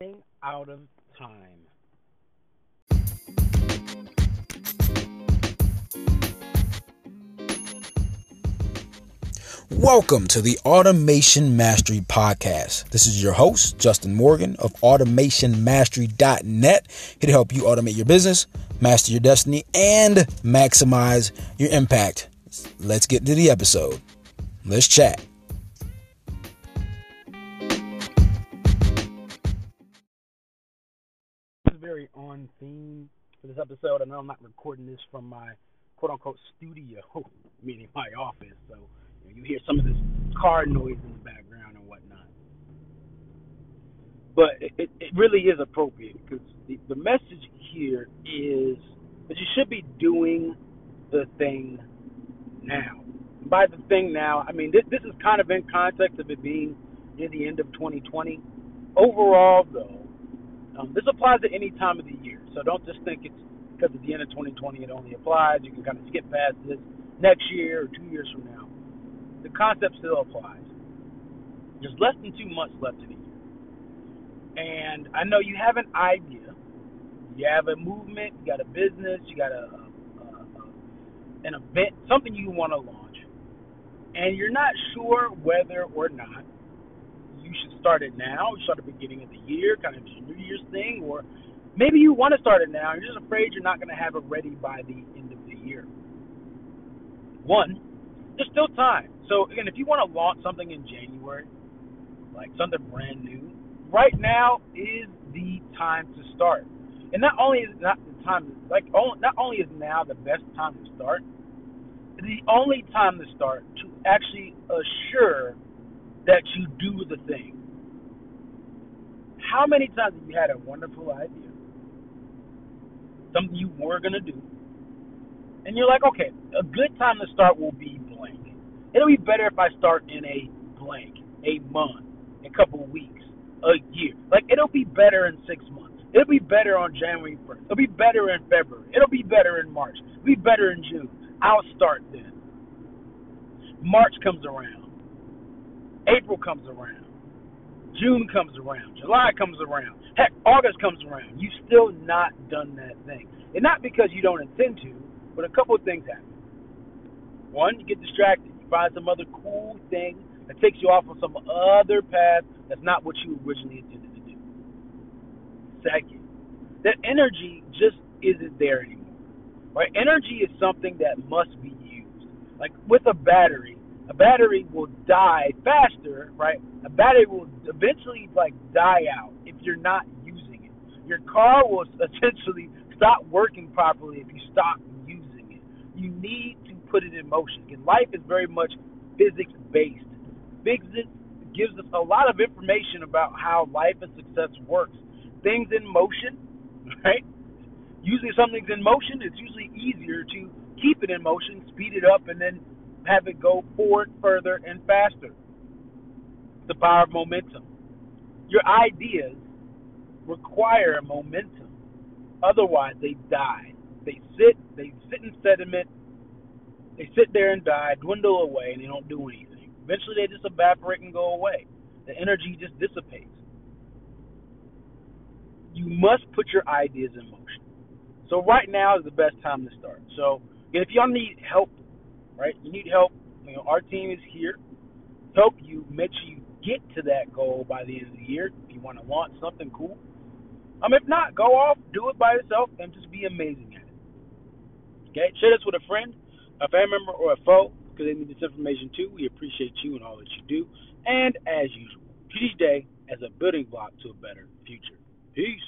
running out of time. Welcome to the Automation Mastery Podcast. This is your host, Justin Morgan of AutomationMastery.net, here to help you automate your business, master your destiny, and maximize your impact. Let's get to the episode. Let's chat. Very on theme for this episode. I know I'm not recording this from my quote unquote studio, meaning my office, so you hear some of this car noise in the background and whatnot. But it, it, it really is appropriate because the, the message here is that you should be doing the thing now. By the thing now, I mean this, this is kind of in context of it being near the end of 2020. Overall, though, um, this applies at any time of the year. So don't just think it's because at the end of 2020 it only applies. You can kind of skip past this next year or two years from now the concept still applies. There's less than two months left in the year. And I know you have an idea. You have a movement, you got a business, you got a, a, a an event, something you want to launch. And you're not sure whether or not you should start it now, start at the beginning of the year, kind of a New Year's thing, or maybe you want to start it now, you're just afraid you're not going to have it ready by the end of the year. One, there's still time. So again, if you want to launch something in January, like something brand new, right now is the time to start. And not only is not the time, like oh, not only is now the best time to start, the only time to start to actually assure that you do the thing. How many times have you had a wonderful idea, something you were gonna do, and you're like, okay, a good time to start will be blank. It'll be better if I start in a blank, a month, a couple of weeks, a year. Like it'll be better in six months. It'll be better on January 1st. It'll be better in February. It'll be better in March. It'll be better in June. I'll start then. March comes around. April comes around. June comes around. July comes around. Heck, August comes around. You've still not done that thing. And not because you don't intend to, but a couple of things happen. One, you get distracted You find some other cool thing that takes you off on some other path that's not what you originally intended to do. Second, that energy just isn't there anymore. Right? Energy is something that must be used. Like with a battery, a battery will die faster, right? A battery will eventually like die out if you're not using it. Your car will essentially stop working properly if you stop using it. You need to put it in motion. And life is very much physics based. Physics gives us a lot of information about how life and success works. Things in motion, right? Usually, something's in motion, it's usually easier to keep it in motion, speed it up, and then have it go forward further and faster. The power of momentum. Your ideas require momentum. Otherwise, they die. They sit, they sit in sediment, they sit there and die, dwindle away, and they don't do anything. Eventually, they just evaporate and go away. The energy just dissipates. You must put your ideas in motion. So right now is the best time to start. So if y'all need help, right? You need help. You know, our team is here help you make sure you get to that goal by the end of the year. If you want to launch something cool, um, if not, go off, do it by yourself, and just be amazing at it. Okay, share this with a friend a family member or a foe, because they need this information too. We appreciate you and all that you do. And as usual, treat each day as a building block to a better future. Peace.